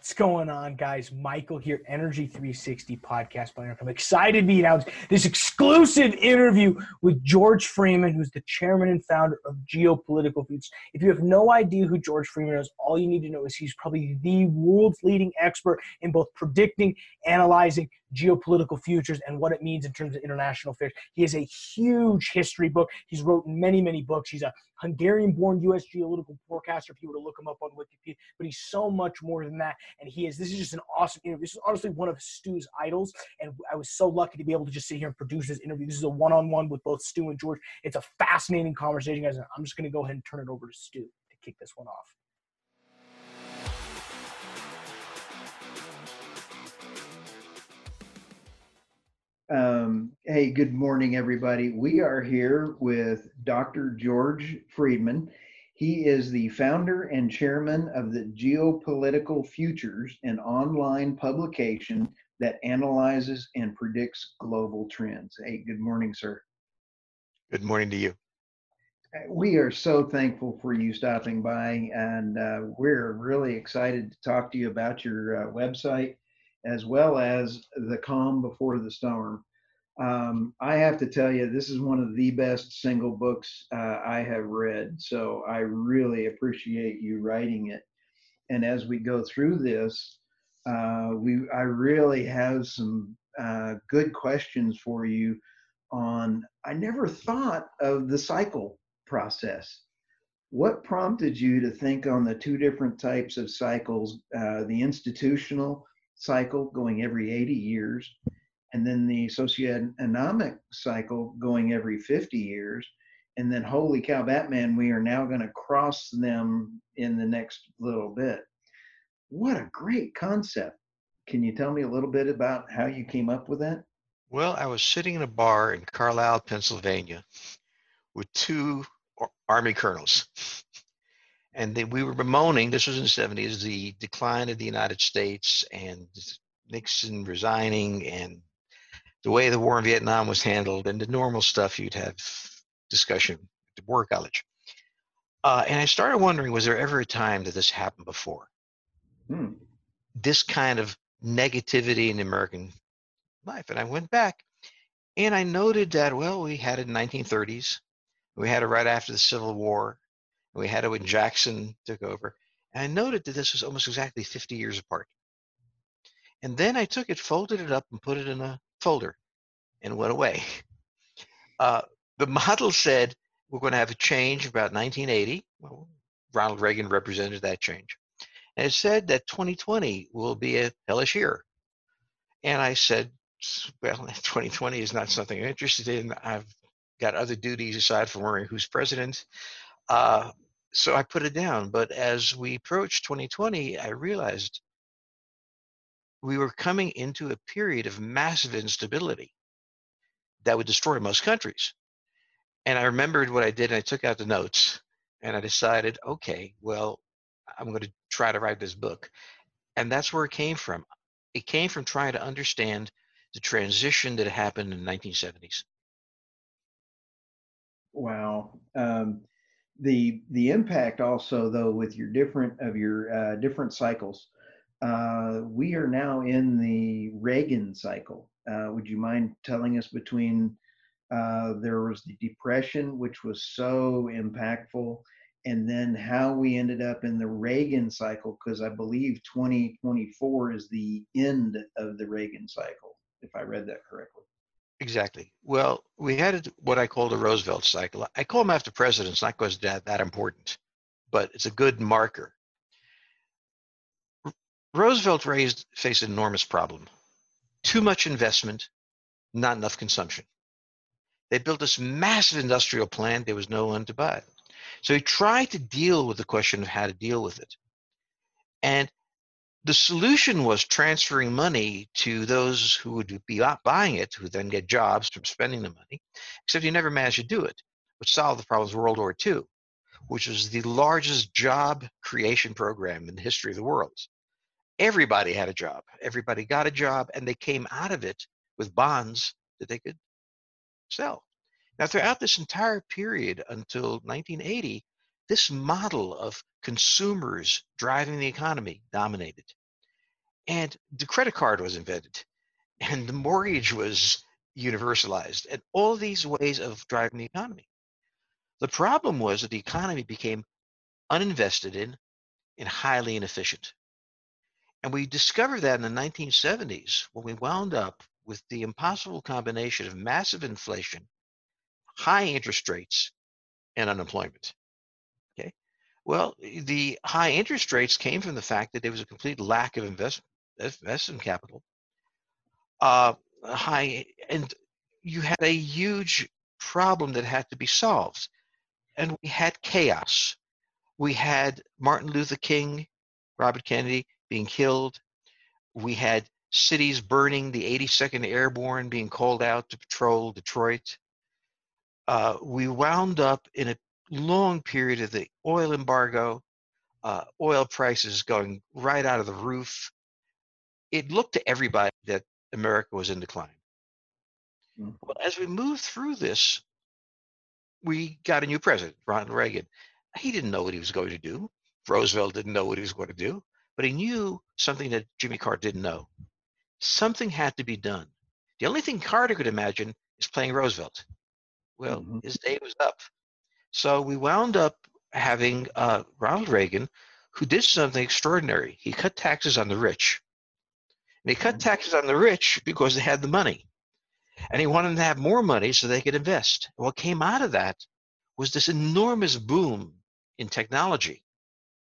What's going on, guys? Michael here, Energy 360 podcast planner. I'm excited to be announcing this exclusive interview with George Friedman, who's the chairman and founder of Geopolitical Futures. If you have no idea who George Friedman is, all you need to know is he's probably the world's leading expert in both predicting, analyzing, geopolitical futures and what it means in terms of international affairs. He has a huge history book. He's written many, many books. He's a Hungarian-born U.S. geopolitical forecaster. If you were to look him up on Wikipedia, but he's so much more than that. And he is. This is just an awesome interview. This is honestly one of Stu's idols, and I was so lucky to be able to just sit here and produce this interview. This is a one-on-one with both Stu and George. It's a fascinating conversation, guys. I'm just going to go ahead and turn it over to Stu to kick this one off. Um, hey, good morning, everybody. We are here with Dr. George Friedman. He is the founder and chairman of the Geopolitical Futures, an online publication that analyzes and predicts global trends. Hey, good morning, sir. Good morning to you. We are so thankful for you stopping by, and uh, we're really excited to talk to you about your uh, website as well as The Calm Before the Storm. Um, I have to tell you, this is one of the best single books uh, I have read. So I really appreciate you writing it. And as we go through this, uh, we I really have some uh, good questions for you on. I never thought of the cycle process. What prompted you to think on the two different types of cycles, uh, the institutional cycle going every 80 years, and then the socioeconomic cycle going every 50 years, and then holy cow, Batman, we are now going to cross them in the next little bit. What a great concept. Can you tell me a little bit about how you came up with that? Well, I was sitting in a bar in Carlisle, Pennsylvania, with two Army colonels. And they, we were bemoaning, this was in the 70s, the decline of the United States and Nixon resigning and the way the war in Vietnam was handled and the normal stuff you'd have discussion at the war college. Uh, and I started wondering, was there ever a time that this happened before? Hmm. This kind of negativity in American life. And I went back and I noted that, well, we had it in the 1930s. We had it right after the Civil War. We had it when Jackson took over. And I noted that this was almost exactly 50 years apart. And then I took it, folded it up, and put it in a folder and went away. Uh, the model said we're going to have a change about 1980. Well, Ronald Reagan represented that change. And it said that 2020 will be a hellish year. And I said, well, 2020 is not something I'm interested in. I've got other duties aside from worrying who's president. Uh, so I put it down. But as we approached 2020, I realized we were coming into a period of massive instability that would destroy most countries. And I remembered what I did, and I took out the notes, and I decided, okay, well, I'm going to try to write this book. And that's where it came from. It came from trying to understand the transition that happened in the 1970s. Wow. Um, the the impact also though with your different of your uh, different cycles uh, we are now in the Reagan cycle. Uh, would you mind telling us between uh, there was the Depression, which was so impactful, and then how we ended up in the Reagan cycle? Because I believe 2024 is the end of the Reagan cycle, if I read that correctly. Exactly. Well, we had what I call the Roosevelt cycle. I call them after presidents, not because they're that important, but it's a good marker Roosevelt raised, faced an enormous problem. Too much investment, not enough consumption. They built this massive industrial plant, there was no one to buy it. So he tried to deal with the question of how to deal with it. And the solution was transferring money to those who would be buying it, who then get jobs from spending the money, except he never managed to do it, which solved the problems of World War II, which was the largest job creation program in the history of the world everybody had a job. Everybody got a job, and they came out of it with bonds that they could sell. Now, throughout this entire period until 1980, this model of consumers driving the economy dominated. And the credit card was invented, and the mortgage was universalized, and all these ways of driving the economy. The problem was that the economy became uninvested in and highly inefficient. And we discovered that in the 1970s when we wound up with the impossible combination of massive inflation, high interest rates, and unemployment. Well, the high interest rates came from the fact that there was a complete lack of investment, investment capital. Uh, high, and you had a huge problem that had to be solved. And we had chaos. We had Martin Luther King, Robert Kennedy being killed. We had cities burning, the 82nd Airborne being called out to patrol Detroit. Uh, we wound up in a long period of the oil embargo, uh, oil prices going right out of the roof. It looked to everybody that America was in decline. Mm. Well, as we moved through this, we got a new president, Ronald Reagan. He didn't know what he was going to do. Roosevelt didn't know what he was going to do, but he knew something that Jimmy Carter didn't know. Something had to be done. The only thing Carter could imagine is playing Roosevelt. Well, mm-hmm. his day was up. So we wound up having uh, Ronald Reagan, who did something extraordinary. He cut taxes on the rich. And he cut mm-hmm. taxes on the rich because they had the money. And he wanted them to have more money so they could invest. And what came out of that was this enormous boom in technology.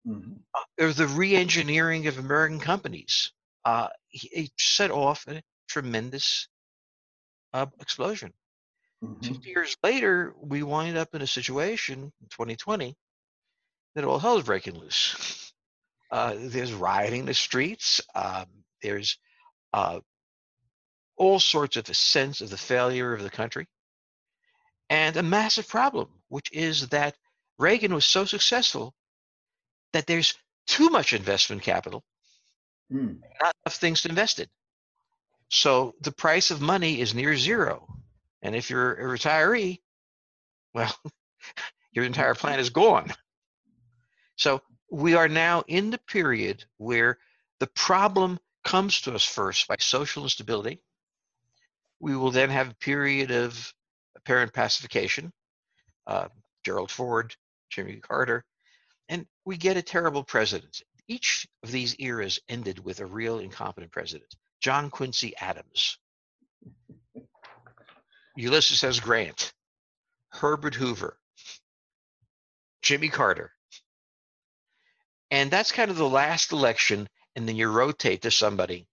Mm-hmm. Uh, or the re-engineering of American companies. Uh, he, he, set off a tremendous uh, explosion. Mm-hmm. 50 years later, we wind up in a situation in 2020 that all hell is breaking loose. Uh, there's rioting in the streets. Um, there's uh, all sorts of a sense of the failure of the country, and a massive problem, which is that Reagan was so successful that there's too much investment capital, mm. not enough things to invest in. So the price of money is near zero. And if you're a retiree, well, your entire plan is gone. So we are now in the period where the problem comes to us first by social instability. We will then have a period of apparent pacification, uh, Gerald Ford, Jimmy Carter, and we get a terrible president. Each of these eras ended with a real incompetent president. John Quincy Adams, Ulysses S. Grant, Herbert Hoover, Jimmy Carter. And that's kind of the last election, and then you rotate to somebody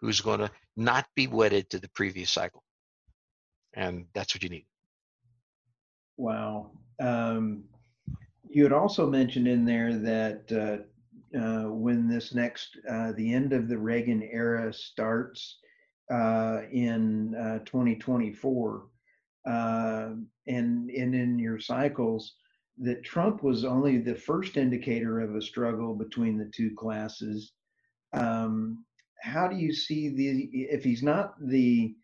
who's going to not be wedded to the previous cycle. And that's what you need. Wow. Um, you had also mentioned in there that uh, uh, when this next, uh, the end of the Reagan era starts, uh, in uh, 2024, uh, and and in your cycles, that Trump was only the first indicator of a struggle between the two classes. Um, how do you see the if he's not the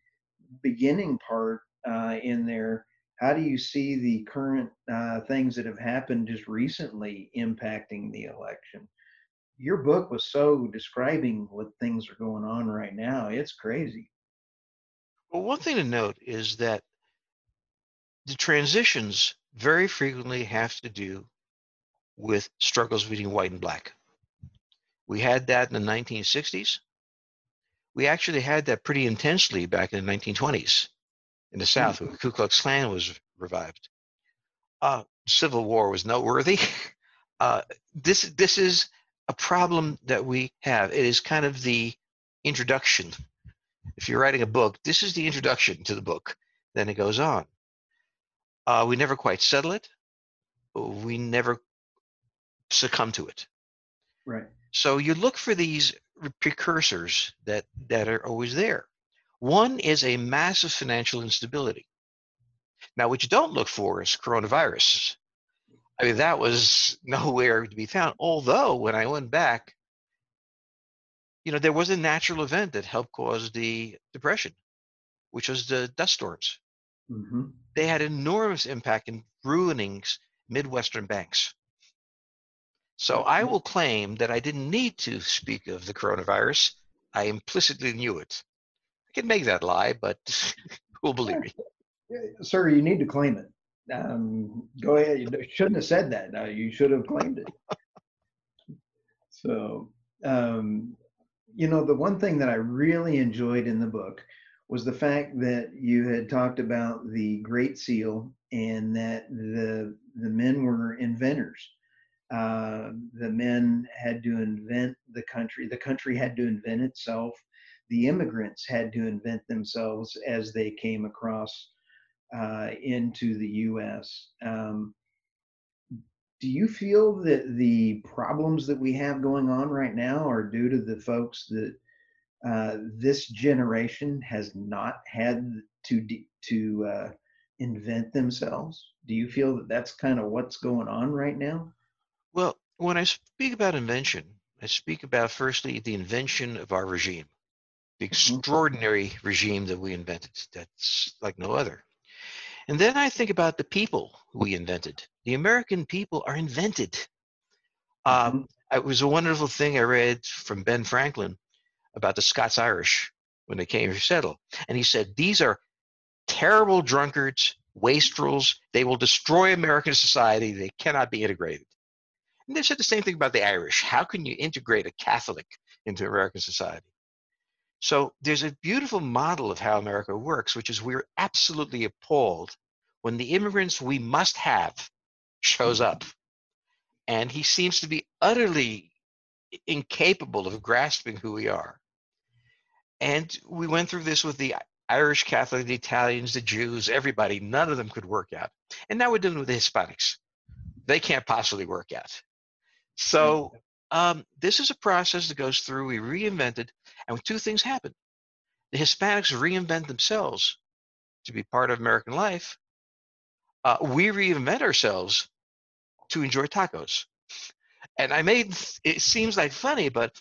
beginning part uh, in there? How do you see the current things that have happened just recently impacting the election? Your book was so describing what things are going on right now. It's crazy. Well, one thing to note is that the transitions very frequently have to do with struggles between white and black. We had that in the 1960s. We actually had that pretty intensely back in the 1920s in the South, mm-hmm. when Ku Klux Klan was revived. Uh, Civil War was noteworthy. Uh, this this is a problem that we have. It is kind of the introduction. If you're writing a book, this is the introduction to the book. Then it goes on. Uh, we never quite settle it. We never succumb to it. Right. So you look for these precursors that that are always there. One is a massive financial instability. Now, what you don't look for is coronavirus. I mean, that was nowhere to be found. Although, when I went back, you know, there was a natural event that helped cause the depression, which was the dust storms. Mm-hmm. They had enormous impact in ruining Midwestern banks. So I will claim that I didn't need to speak of the coronavirus. I implicitly knew it. I can make that lie, but who'll believe me? Sir, you need to claim it. Um, go ahead. You shouldn't have said that. Uh, you should have claimed it. so, um, you know, the one thing that I really enjoyed in the book was the fact that you had talked about the Great Seal and that the the men were inventors. Uh, the men had to invent the country. The country had to invent itself. The immigrants had to invent themselves as they came across uh, into the U.S. Um, do you feel that the problems that we have going on right now are due to the folks that uh, this generation has not had to to uh, invent themselves? Do you feel that that's kind of what's going on right now? Well, when I speak about invention, I speak about firstly the invention of our regime, the mm-hmm. extraordinary regime that we invented that's like no other. And then I think about the people we invented. The American people are invented. Um, mm-hmm. it was a wonderful thing I read from Ben Franklin about the Scots Irish when they came to settle. And he said, These are terrible drunkards, wastrels. They will destroy American society. They cannot be integrated. And they said the same thing about the Irish. How can you integrate a Catholic into American society? So there's a beautiful model of how America works, which is we're absolutely appalled when the immigrants we must have shows mm-hmm. up. And he seems to be utterly incapable of grasping who we are. And we went through this with the Irish Catholic, the Italians, the Jews, everybody. None of them could work out. And now we're dealing with the Hispanics. They can't possibly work out. Mm-hmm. So um, this is a process that goes through. We reinvented, and two things happen. The Hispanics reinvent themselves to be part of American life. Uh, we reinvent ourselves to enjoy tacos. And I made it seems like funny, but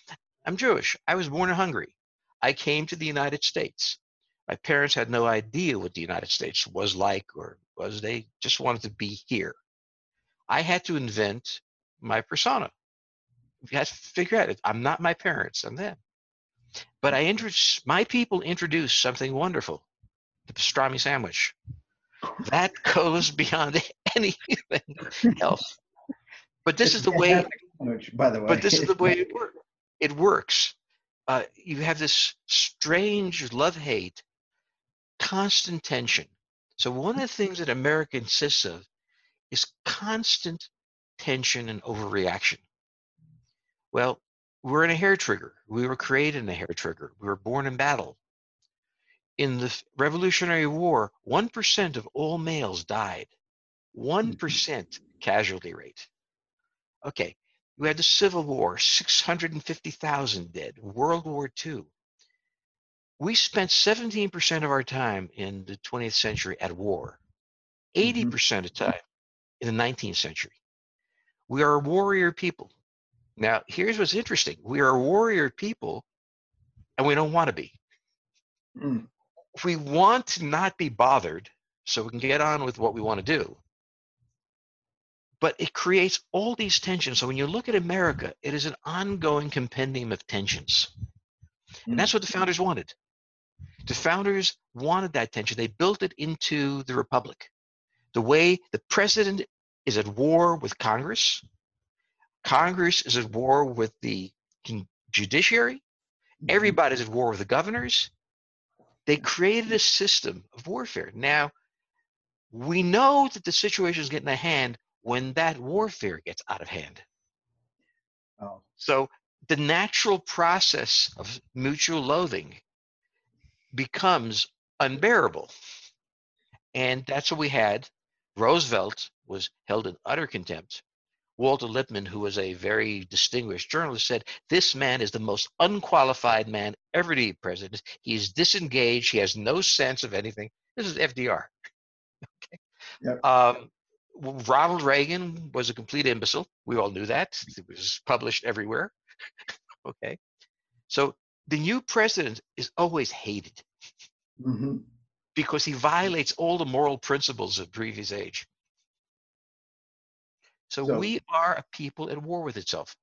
I'm Jewish. I was born in Hungary. I came to the United States. My parents had no idea what the United States was like or was. They just wanted to be here. I had to invent my persona. You have to figure out it. I'm not my parents, I'm them. But I introduced my people introduce something wonderful, the pastrami sandwich. That goes beyond anything else. But this is the way. By the way. But this is the way it works. It works. Uh, you have this strange love hate, constant tension. So one of the things that America insists of is constant tension and overreaction. Well, we're in a hair trigger. We were created in a hair trigger. We were born in battle. In the Revolutionary War, 1% of all males died. 1% mm-hmm. casualty rate. Okay, we had the Civil War, 650,000 dead. World War II. We spent 17% of our time in the 20th century at war, 80% mm-hmm. of time in the 19th century. We are a warrior people. Now, here's what's interesting we are a warrior people, and we don't want to be. Mm. We want to not be bothered so we can get on with what we want to do. But it creates all these tensions. So when you look at America, it is an ongoing compendium of tensions. And that's mm. what the founders wanted. The founders wanted that tension. They built it into the republic. The way the president is at war with Congress, Congress is at war with the judiciary. Mm-hmm. Everybody's at war with the governors. They created a system of warfare. Now, we know that the situation is getting a hand when that warfare gets out of hand. Oh. So the natural process of mutual loathing becomes unbearable. And that's what we had. Roosevelt was held in utter contempt. Walter Lippmann, who was a very distinguished journalist, said, This man is the most unqualified man ever to be president. He's disengaged. He has no sense of anything. This is FDR. okay. Yep. Um, Ronald Reagan was a complete imbecile. We all knew that. It was published everywhere. okay. So the new president is always hated mm-hmm. because he violates all the moral principles of previous age. So, so we are a people at war with itself,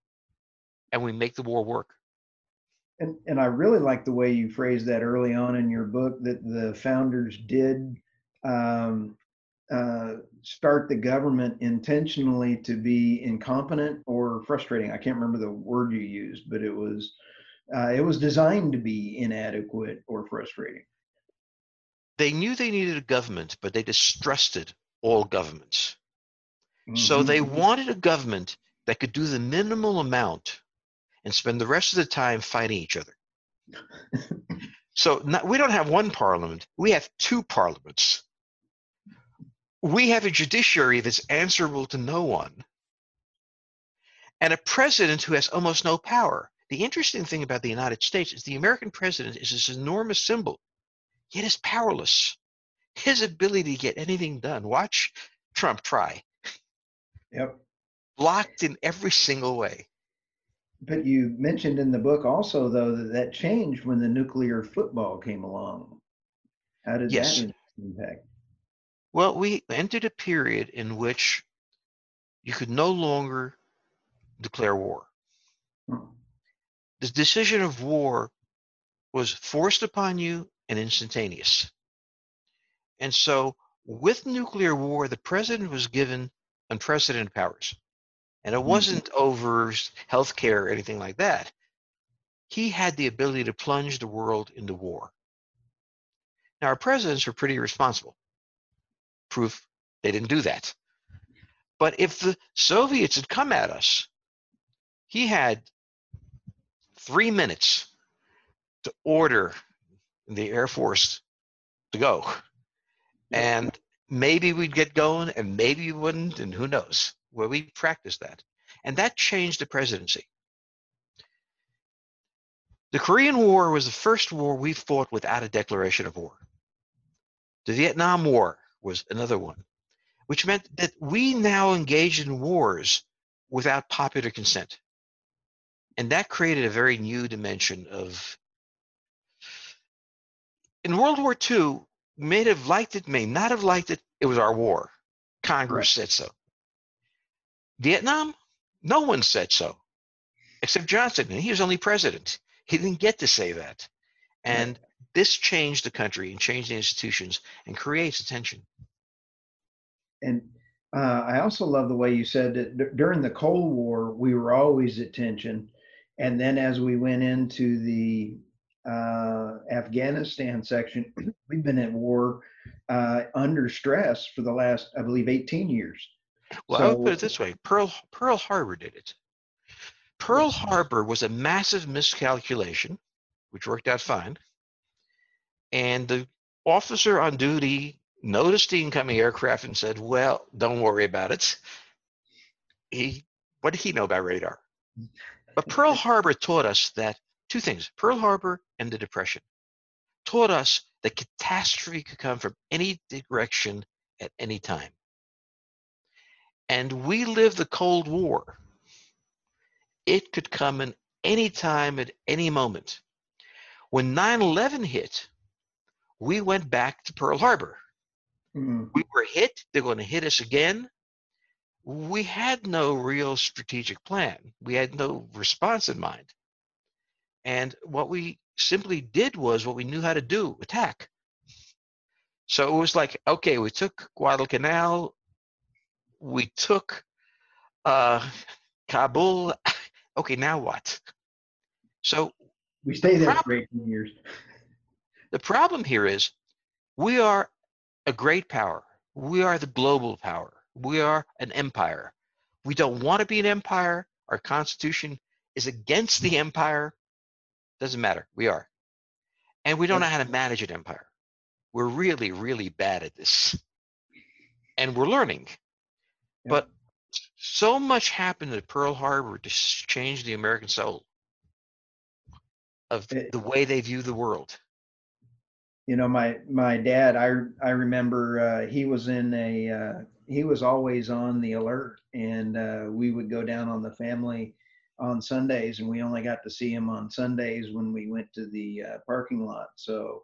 and we make the war work. And, and I really like the way you phrased that early on in your book that the founders did um, uh, start the government intentionally to be incompetent or frustrating. I can't remember the word you used, but it was uh, it was designed to be inadequate or frustrating. They knew they needed a government, but they distrusted all governments. Mm-hmm. So they wanted a government that could do the minimal amount and spend the rest of the time fighting each other. so not, we don't have one parliament, we have two parliaments. We have a judiciary that's answerable to no one, and a president who has almost no power. The interesting thing about the United States is the American president is this enormous symbol, yet is powerless. His ability to get anything done. Watch Trump try. Yep. Blocked in every single way. But you mentioned in the book also, though, that that changed when the nuclear football came along. How did yes. that impact? Well, we entered a period in which you could no longer declare war. Hmm. The decision of war was forced upon you and instantaneous. And so, with nuclear war, the president was given unprecedented powers. And it mm-hmm. wasn't over healthcare or anything like that. He had the ability to plunge the world into war. Now, our presidents were pretty responsible. Proof they didn't do that. But if the Soviets had come at us, he had three minutes to order the Air Force to go. And maybe we'd get going and maybe we wouldn't, and who knows? Where we practiced that. And that changed the presidency. The Korean War was the first war we fought without a declaration of war. The Vietnam War was another one, which meant that we now engage in wars without popular consent. And that created a very new dimension of. In World War II, may have liked it, may not have liked it. It was our war. Congress right. said so. Vietnam, no one said so, except Johnson, and he was only president. He didn't get to say that. And this changed the country and changed the institutions and creates attention. And uh, I also love the way you said that d- during the Cold War, we were always at tension. And then as we went into the uh, Afghanistan section, we've been at war uh, under stress for the last, I believe, 18 years. Well, so, I would put it this way: Pearl Pearl Harbor did it. Pearl Harbor was a massive miscalculation, which worked out fine. And the officer on duty noticed the incoming aircraft and said, "Well, don't worry about it." He, what did he know about radar? But Pearl Harbor taught us that two things: Pearl Harbor and the Depression taught us that catastrophe could come from any direction at any time. And we live the Cold War. It could come in any time at any moment. When 9 11 hit, we went back to Pearl Harbor. Mm-hmm. We were hit, they're going to hit us again. We had no real strategic plan, we had no response in mind. And what we simply did was what we knew how to do attack. So it was like, okay, we took Guadalcanal, we took uh, Kabul. Okay, now what? So we stay there for 18 years. The problem here is we are a great power. We are the global power. We are an empire. We don't want to be an empire. Our constitution is against the empire. Doesn't matter. We are. And we don't know how to manage an empire. We're really, really bad at this. And we're learning. But so much happened at Pearl Harbor to change the American soul of the way they view the world. You know, my my dad, I I remember uh, he was in a uh, he was always on the alert, and uh, we would go down on the family on Sundays, and we only got to see him on Sundays when we went to the uh, parking lot. So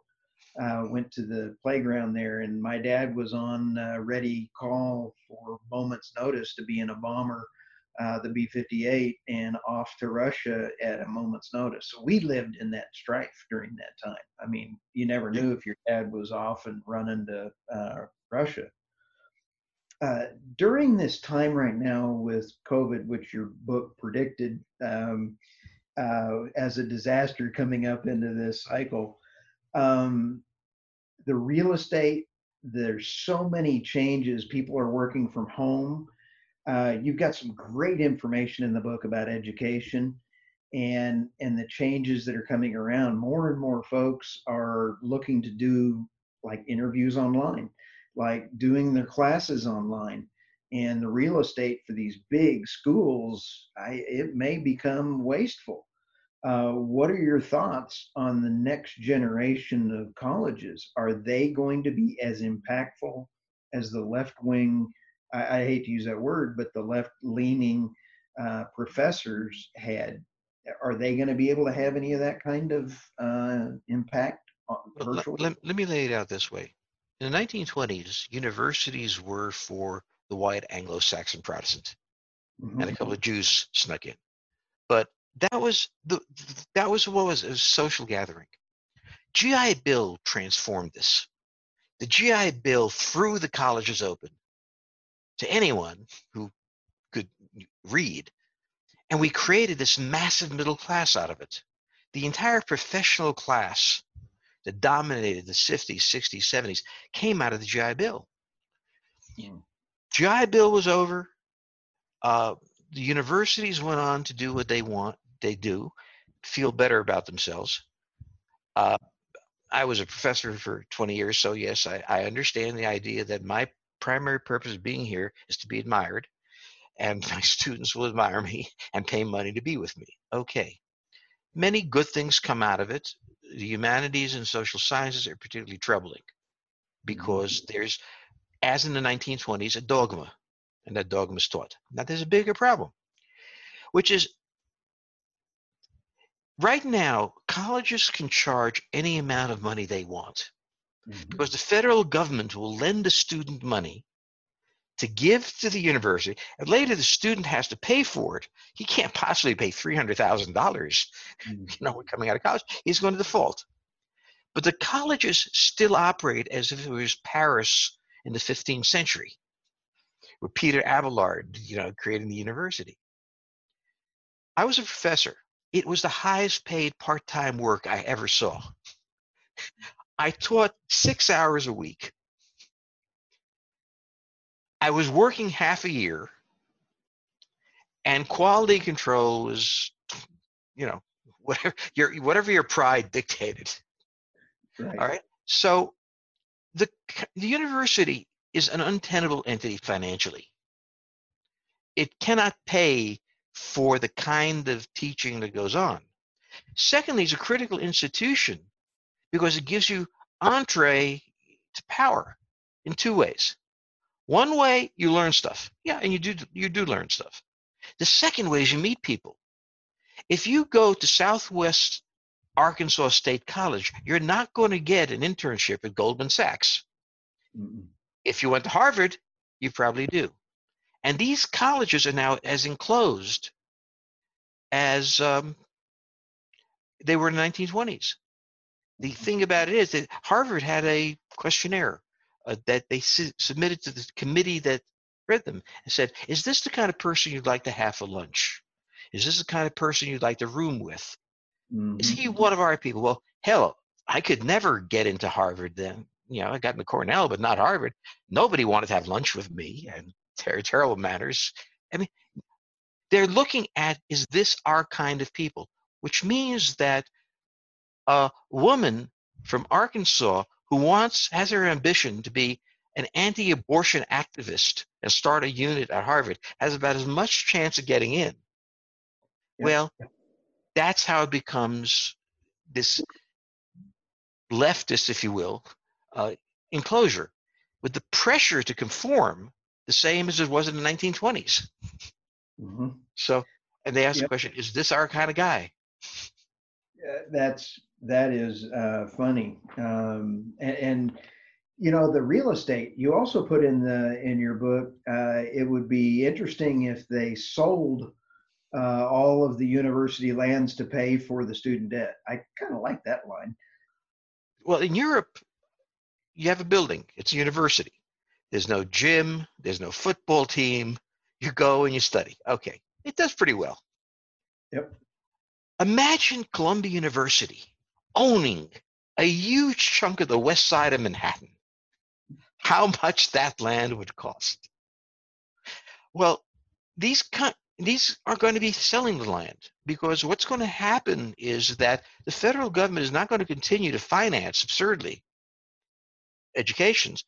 uh, went to the playground there, and my dad was on uh, ready call for moments notice to be in a bomber uh, the B-58 and off to Russia at a moment's notice. So we lived in that strife during that time. I mean, you never knew if your dad was off and running to uh, Russia. Uh, during this time right now with COVID, which your book predicted um, uh, as a disaster coming up into this cycle, um, the real estate, there's so many changes. People are working from home. Uh, you've got some great information in the book about education and and the changes that are coming around. More and more folks are looking to do like interviews online, like doing their classes online. And the real estate for these big schools, I, it may become wasteful. Uh, what are your thoughts on the next generation of colleges? Are they going to be as impactful as the left wing? I, I hate to use that word, but the left leaning uh, professors had. Are they going to be able to have any of that kind of uh, impact virtually? Let, let, let me lay it out this way. In the 1920s, universities were for the white Anglo-Saxon Protestant, mm-hmm. and a couple of Jews snuck in. But that was the that was what was a social gathering. GI Bill transformed this. The GI Bill threw the colleges open to anyone who could read, and we created this massive middle class out of it. The entire professional class that dominated the 50s, 60s, 70s came out of the GI Bill. Yeah. GI Bill was over. Uh, the universities went on to do what they want they do feel better about themselves. Uh, I was a professor for 20 years, so yes, I, I understand the idea that my primary purpose of being here is to be admired, and my students will admire me and pay money to be with me. Okay. Many good things come out of it. The humanities and social sciences are particularly troubling because mm-hmm. there's, as in the 1920s, a dogma, and that dogma is taught. Now, there's a bigger problem, which is right now, colleges can charge any amount of money they want mm-hmm. because the federal government will lend the student money to give to the university, and later the student has to pay for it. He can't possibly pay three hundred thousand dollars, mm-hmm. you know, coming out of college. He's going to default. But the colleges still operate as if it was Paris in the 15th century, with Peter Abelard, you know, creating the university. I was a professor it was the highest paid part time work I ever saw. I taught six hours a week. I was working half a year, and quality control was, you know, whatever your whatever your pride dictated. Right. All right. So, the the university is an untenable entity financially. It cannot pay for the kind of teaching that goes on. Secondly, it's a critical institution because it gives you entree to power in two ways. One way you learn stuff. Yeah, and you do you do learn stuff. The second way is you meet people. If you go to Southwest Arkansas State College, you're not going to get an internship at Goldman Sachs. Mm-hmm. If you went to Harvard, you probably do. And these colleges are now as enclosed as um, they were in the 1920s. The mm-hmm. thing about it is that Harvard had a questionnaire uh, that they su- submitted to the committee that read them and said, Is this the kind of person you'd like to have for lunch? Is this the kind of person you'd like to room with? Mm-hmm. Is he mm-hmm. one of our people? Well, hell, I could never get into Harvard then. You know, I got into Cornell, but not Harvard. Nobody wanted to have lunch with me. And ter- terrible manners. I mean, they're looking at is this our kind of people, which means that a woman from Arkansas who wants has her ambition to be an anti-abortion activist and start a unit at Harvard has about as much chance of getting in. Well, that's how it becomes this leftist, if you will, uh, enclosure with the pressure to conform the same as it was in the 1920s. Mm-hmm. So, and they ask yep. the question: Is this our kind of guy? Uh, that's that is uh, funny, um, and, and, you know the real estate you also put in the in your book uh, it would be interesting if they sold uh, all of the university lands to pay for the student debt. I kind of like that line. Well in europe you have a building it's a university. There's no gym there's no football team. You go and you study. Okay it does pretty well. Yep. Imagine columbia university owning a huge chunk of the west side of manhattan how much that land would cost. Well, these these are going to be selling the land because what's going to happen is that the federal government is not going to continue to finance absurdly educations.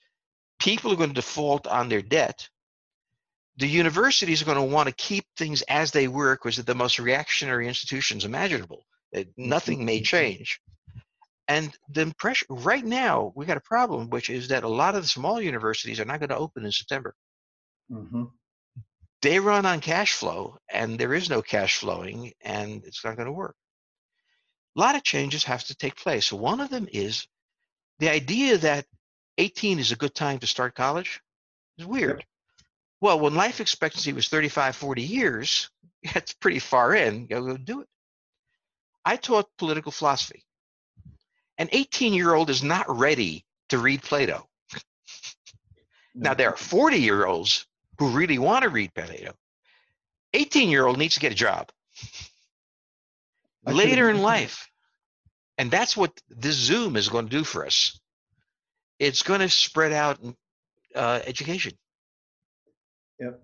People are going to default on their debt. The universities are going to want to keep things as they were because they're the most reactionary institutions imaginable. Mm-hmm. Nothing may mm-hmm. change. And the pressure right now, we got a problem, which is that a lot of the small universities are not going to open in September. Mm-hmm. They run on cash flow, and there is no cash flowing, and it's not going to work. A lot of changes have to take place. One of them is the idea that 18 is a good time to start college is weird. Yep. Well, when life expectancy was 35, 40 years, that's pretty far in. You go do it. I taught political philosophy. An 18 year old is not ready to read Plato. now, there are 40 year olds who really want to read Plato. 18 year old needs to get a job later in life. And that's what this Zoom is going to do for us. It's going to spread out uh, education. Yep.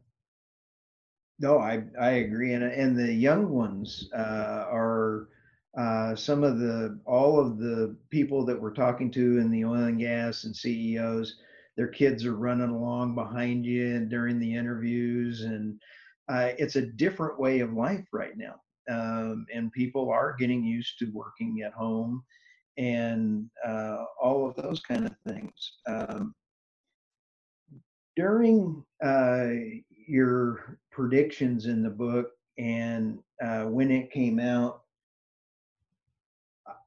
No, I I agree, and and the young ones uh, are uh, some of the all of the people that we're talking to in the oil and gas and CEOs, their kids are running along behind you and during the interviews, and uh, it's a different way of life right now. Um, and people are getting used to working at home and uh, all of those kind of things. Um, during uh, your predictions in the book and uh, when it came out,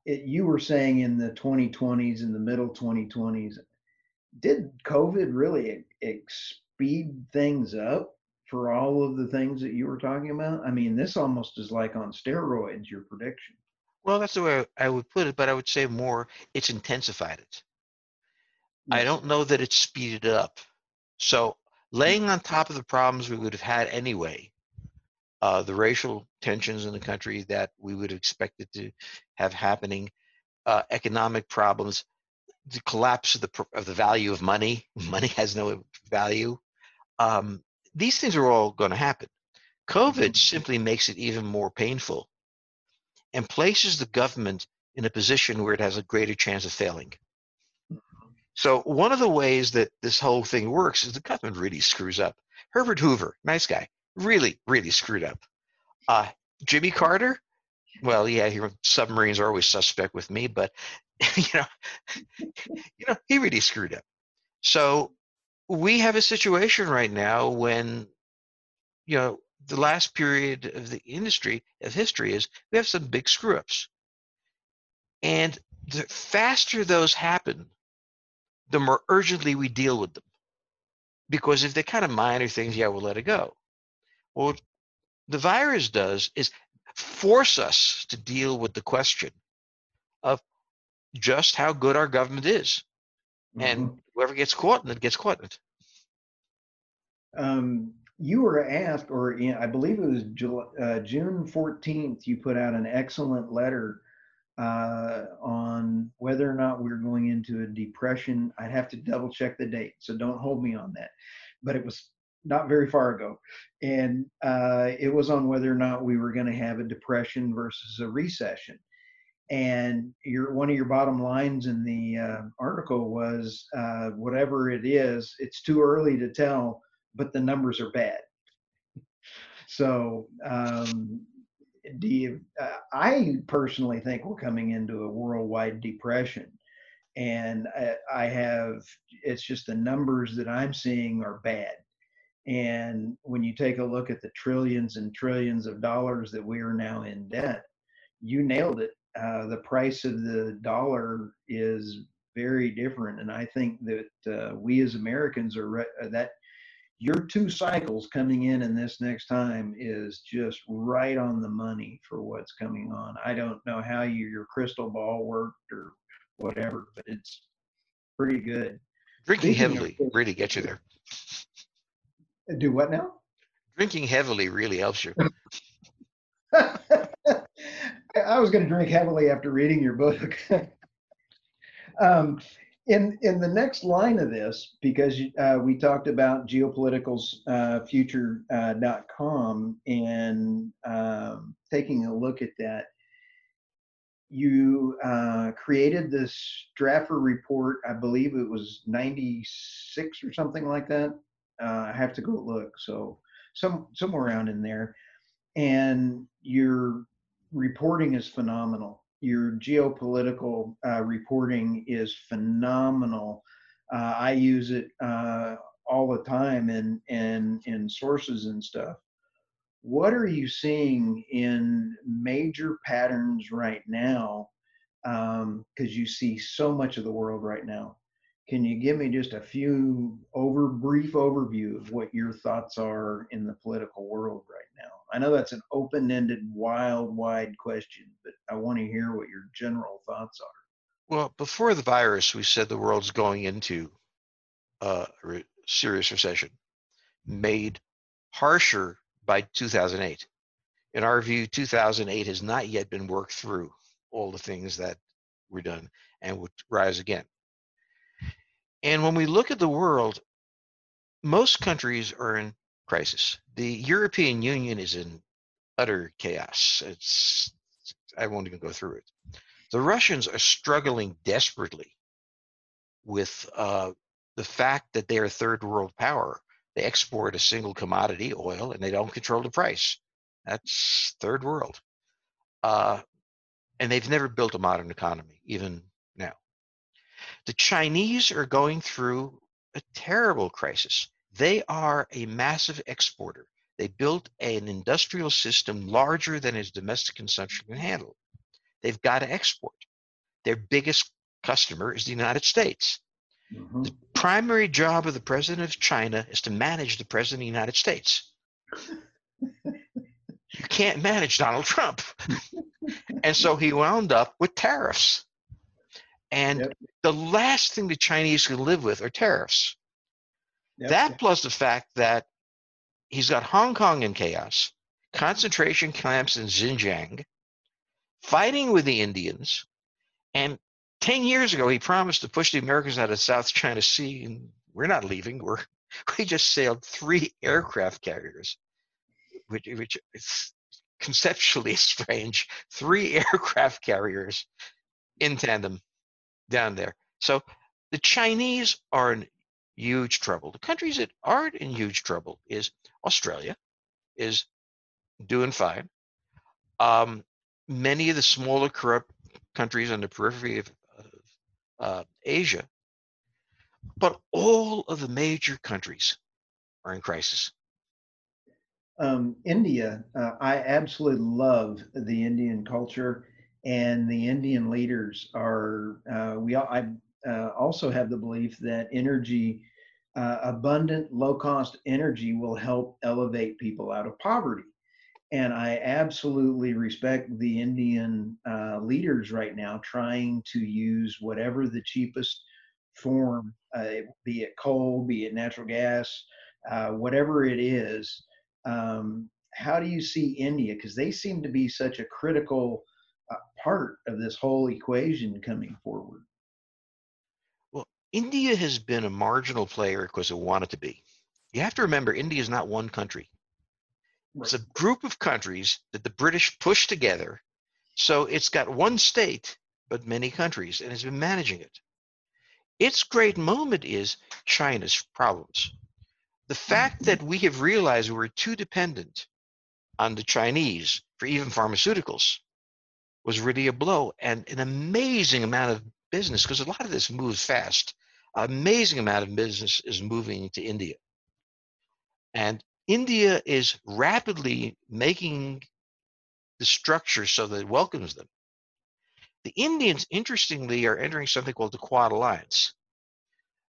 it, you were saying in the 2020s, in the middle 2020s, did COVID really speed things up for all of the things that you were talking about? I mean, this almost is like on steroids, your prediction. Well, that's the way I would put it, but I would say more it's intensified it. I don't know that it's speeded up. So mm. laying on top of the problems we would have had anyway, uh, the racial tensions in the country that we would have expected to have happening, uh, economic problems, the collapse of the of the value of money. Money has no value. Um, these things are all going to happen. COVID mm-hmm. simply makes it even more painful and places the government in a position where it has a greater chance of failing. So one of the ways that this whole thing works is the government really screws up. Herbert Hoover, nice guy, really, really screwed up. Uh, Jimmy Carter, well, yeah, he, submarines are always suspect with me, but you know, you know, he really screwed up. So we have a situation right now when, you know, the last period of the industry of history is we have some big screw ups, and the faster those happen, the more urgently we deal with them. Because if they're kind of minor things, yeah, we'll let it go. Well, the virus does is force us to deal with the question of just how good our government is. Mm-hmm. And whoever gets caught in it gets caught in it. Um, you were asked, or I believe it was July, uh, June 14th, you put out an excellent letter uh, on whether or not we we're going into a depression. I'd have to double check the date, so don't hold me on that. But it was not very far ago, and uh, it was on whether or not we were going to have a depression versus a recession. And your one of your bottom lines in the uh, article was, uh, whatever it is, it's too early to tell, but the numbers are bad. So, um, do you? Uh, I personally think we're coming into a worldwide depression and I, I, have it's just the numbers that i'm seeing are bad and when you take a look at the trillions and trillions of dollars that we are now in debt, you nailed it. Uh, the price of the dollar is very different. And I think that uh, we as Americans are re- uh, that your two cycles coming in in this next time is just right on the money for what's coming on. I don't know how you, your crystal ball worked or whatever, but it's pretty good. Drinking heavily really gets you there. Do what now? Drinking heavily really helps you. I was going to drink heavily after reading your book. um, in in the next line of this, because uh, we talked about geopolitical's uh, future.com uh, and um, taking a look at that, you uh, created this Stratfor report. I believe it was 96 or something like that. Uh, I have to go look. So some somewhere around in there, and your reporting is phenomenal your geopolitical uh, reporting is phenomenal. Uh, I use it uh, all the time in, in, in sources and stuff. What are you seeing in major patterns right now? Because um, you see so much of the world right now. Can you give me just a few over brief overview of what your thoughts are in the political world right now? I know that's an open-ended, wild, wide question, but I want to hear what your general thoughts are. Well, before the virus, we said the world's going into a re- serious recession, made harsher by 2008. In our view, 2008 has not yet been worked through all the things that were done and would rise again. And when we look at the world, most countries are in crisis. The European Union is in utter chaos. It's I won't even go through it. The Russians are struggling desperately with uh, the fact that they're a third world power. They export a single commodity, oil, and they don't control the price. That's third world. Uh, and they've never built a modern economy, even. The Chinese are going through a terrible crisis. They are a massive exporter. They built an industrial system larger than its domestic consumption can handle. They've got to export. Their biggest customer is the United States. Mm-hmm. The primary job of the president of China is to manage the president of the United States. you can't manage Donald Trump. and so he wound up with tariffs. And yep. the last thing the Chinese can live with are tariffs. Yep. That plus the fact that he's got Hong Kong in chaos, concentration camps in Xinjiang, fighting with the Indians, and 10 years ago he promised to push the Americans out of South China Sea, and we're not leaving. We're we just sailed three aircraft carriers, which which is conceptually strange. Three aircraft carriers in tandem down there. So the Chinese are in huge trouble. The countries that aren't in huge trouble is Australia, is doing fine. Um, many of the smaller corrupt countries on the periphery of, of uh, Asia, but all of the major countries are in crisis. Um, India, uh, I absolutely love the Indian culture, and the Indian leaders are. Uh, we I uh, also have the belief that energy uh, abundant, low cost energy will help elevate people out of poverty. And I absolutely respect the Indian uh, leaders right now trying to use whatever the cheapest form, uh, be it coal, be it natural gas, uh, whatever it is. Um, how do you see India? Because they seem to be such a critical part of this whole equation coming forward. Well, India has been a marginal player because it wanted to be. You have to remember, India is not one country. Right. It's a group of countries that the British pushed together. So it's got one state, but many countries, and has been managing it. Its great moment is China's problems. The fact that we have realized we're too dependent on the Chinese for even pharmaceuticals was really a blow and an amazing amount of business because a lot of this moves fast amazing amount of business is moving to India. And India is rapidly making the structure so that it welcomes them. The Indians, interestingly, are entering something called the Quad Alliance.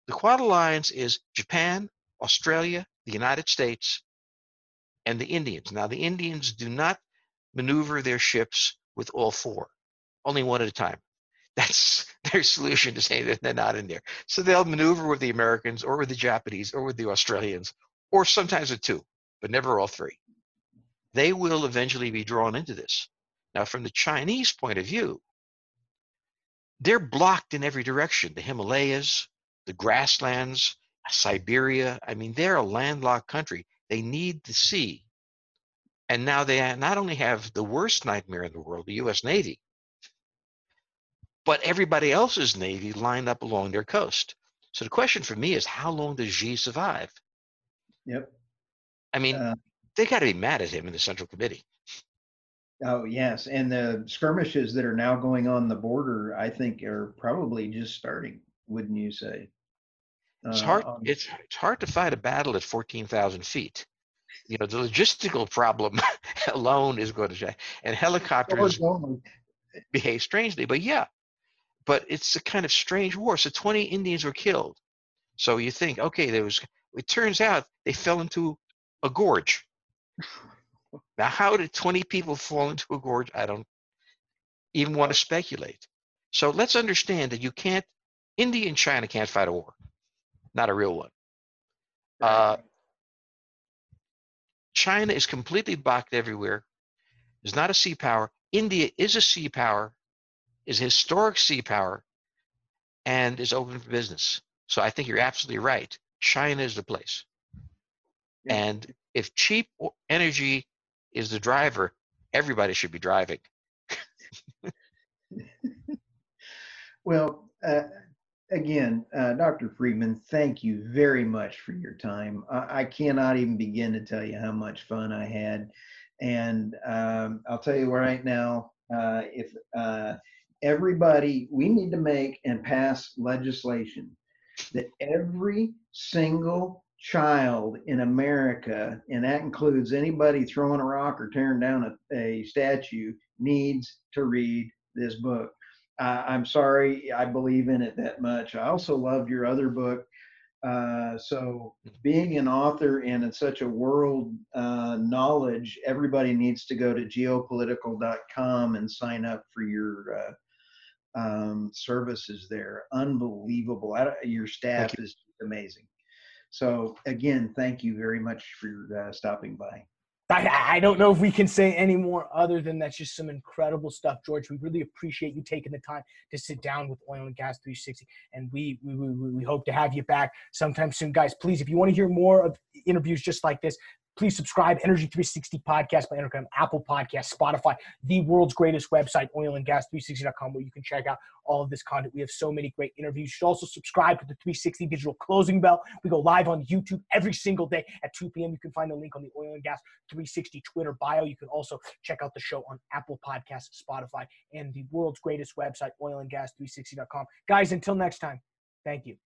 The Quad Alliance is Japan, Australia, the United States, and the Indians. Now, the Indians do not maneuver their ships with all four, only one at a time. That's their solution to say that they're not in there. So they'll maneuver with the Americans or with the Japanese or with the Australians, or sometimes with two, but never all three. They will eventually be drawn into this. Now, from the Chinese point of view, they're blocked in every direction the Himalayas, the grasslands, Siberia. I mean, they're a landlocked country. They need the sea. And now they not only have the worst nightmare in the world, the US Navy, but everybody else's Navy lined up along their coast. So the question for me is how long does Xi survive? Yep. I mean, uh, they got to be mad at him in the Central Committee. Oh yes, and the skirmishes that are now going on the border, I think, are probably just starting. Wouldn't you say? It's hard. Uh, it's it's hard to fight a battle at fourteen thousand feet. You know, the logistical problem alone is going to change, and helicopters behave strangely. But yeah, but it's a kind of strange war. So twenty Indians were killed. So you think, okay, there was. It turns out they fell into a gorge. Now, how did 20 people fall into a gorge? I don't even want to speculate. So let's understand that you can't, India and China can't fight a war, not a real one. Uh, China is completely blocked everywhere. Is not a sea power. India is a sea power, is a historic sea power, and is open for business. So I think you're absolutely right. China is the place. Yeah. And if cheap energy is the driver, everybody should be driving. well, uh, again, uh, Dr. Friedman, thank you very much for your time. I, I, cannot even begin to tell you how much fun I had. And um, I'll tell you right now, uh, if uh, everybody, we need to make and pass legislation that every single child in America, and that includes anybody throwing a rock or tearing down a, a statue, needs to read this book. Uh, I'm sorry, I believe in it that much. I also loved your other book. Uh, so, being an author and in such a world uh, knowledge, everybody needs to go to geopolitical.com and sign up for your uh, um, services there. Unbelievable. your staff is amazing. So again, thank you very much for uh, stopping by. I, I, don't know if we can say any more other than that's just some incredible stuff, George. We really appreciate you taking the time to sit down with Oil and Gas 360, and we we, we, we hope to have you back sometime soon, guys. Please, if you want to hear more of interviews just like this, Please subscribe, Energy 360 Podcast by Entercom, Apple Podcast, Spotify, the world's greatest website, oil and oilandgas360.com, where you can check out all of this content. We have so many great interviews. You should also subscribe to the 360 Digital Closing Bell. We go live on YouTube every single day at 2 p.m. You can find the link on the Oil and Gas 360 Twitter bio. You can also check out the show on Apple Podcasts, Spotify, and the world's greatest website, oil and oilandgas360.com. Guys, until next time, thank you.